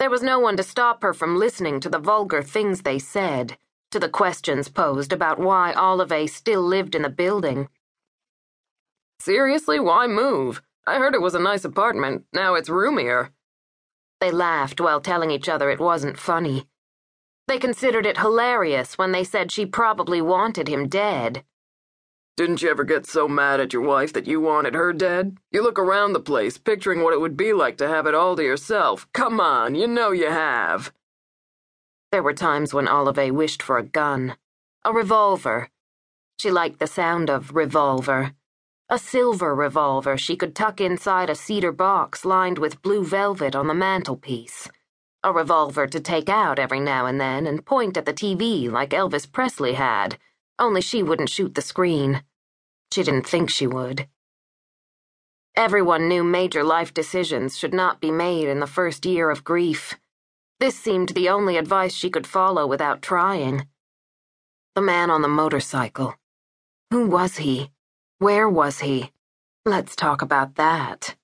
There was no one to stop her from listening to the vulgar things they said, to the questions posed about why Olive still lived in the building. Seriously, why move? I heard it was a nice apartment. Now it's roomier. They laughed while telling each other it wasn't funny. They considered it hilarious when they said she probably wanted him dead. Didn't you ever get so mad at your wife that you wanted her dead? You look around the place, picturing what it would be like to have it all to yourself. Come on, you know you have. There were times when Olive wished for a gun. A revolver. She liked the sound of revolver. A silver revolver she could tuck inside a cedar box lined with blue velvet on the mantelpiece. A revolver to take out every now and then and point at the TV like Elvis Presley had, only she wouldn't shoot the screen. She didn't think she would. Everyone knew major life decisions should not be made in the first year of grief. This seemed the only advice she could follow without trying. The man on the motorcycle. Who was he? Where was he? Let's talk about that.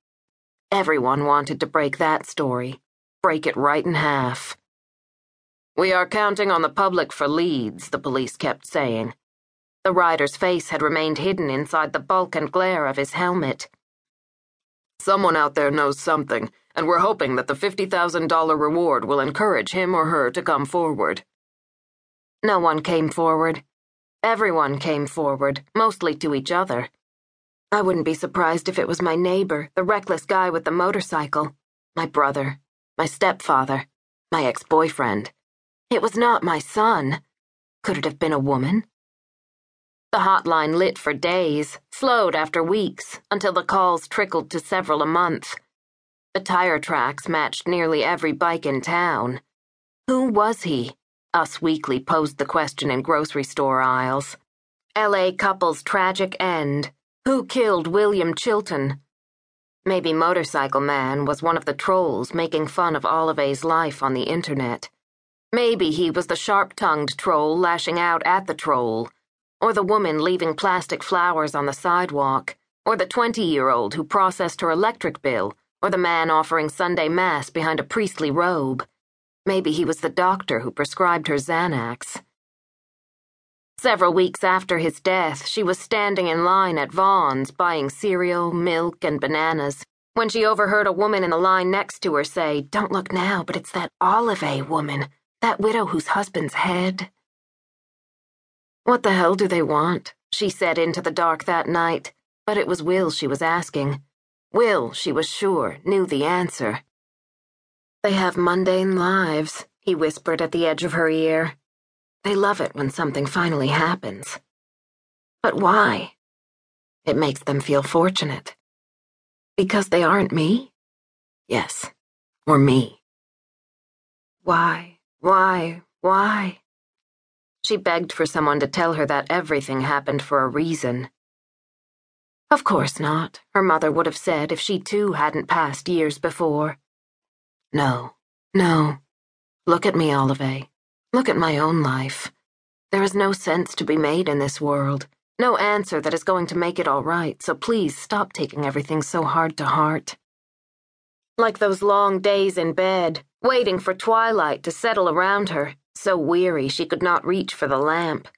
Everyone wanted to break that story, break it right in half. We are counting on the public for leads, the police kept saying. The rider's face had remained hidden inside the bulk and glare of his helmet. Someone out there knows something, and we're hoping that the $50,000 reward will encourage him or her to come forward. No one came forward. Everyone came forward, mostly to each other. I wouldn't be surprised if it was my neighbor, the reckless guy with the motorcycle, my brother, my stepfather, my ex boyfriend. It was not my son. Could it have been a woman? The hotline lit for days, slowed after weeks, until the calls trickled to several a month. The tire tracks matched nearly every bike in town. Who was he? Us Weekly posed the question in grocery store aisles. LA couple's tragic end. Who killed William Chilton? Maybe Motorcycle Man was one of the trolls making fun of Olive's life on the internet. Maybe he was the sharp tongued troll lashing out at the troll or the woman leaving plastic flowers on the sidewalk, or the 20 year old who processed her electric bill, or the man offering Sunday Mass behind a priestly robe. Maybe he was the doctor who prescribed her Xanax. Several weeks after his death, she was standing in line at Vons buying cereal, milk, and bananas when she overheard a woman in the line next to her say, Don't look now, but it's that Olive woman, that widow whose husband's head. What the hell do they want? She said into the dark that night, but it was Will she was asking. Will, she was sure, knew the answer. They have mundane lives, he whispered at the edge of her ear. They love it when something finally happens. But why? It makes them feel fortunate. Because they aren't me? Yes, or me. Why, why, why? She begged for someone to tell her that everything happened for a reason. Of course not, her mother would have said if she too hadn't passed years before. No, no. Look at me, Olive. Look at my own life. There is no sense to be made in this world, no answer that is going to make it all right, so please stop taking everything so hard to heart. Like those long days in bed, waiting for twilight to settle around her so weary she could not reach for the lamp.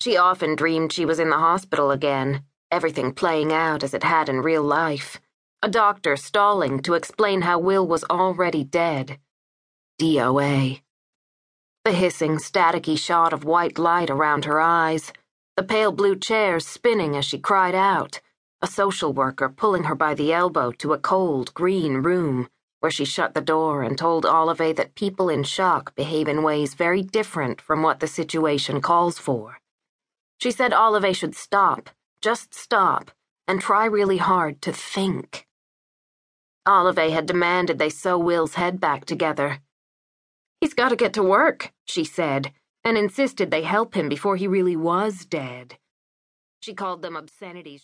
She often dreamed she was in the hospital again, everything playing out as it had in real life. A doctor stalling to explain how Will was already dead. DOA. The hissing, staticky shot of white light around her eyes, the pale blue chairs spinning as she cried out, a social worker pulling her by the elbow to a cold, green room where she shut the door and told Olive that people in shock behave in ways very different from what the situation calls for. She said Olive should stop, just stop, and try really hard to think. Olive had demanded they sew Will's head back together. He's got to get to work, she said, and insisted they help him before he really was dead. She called them obscenities.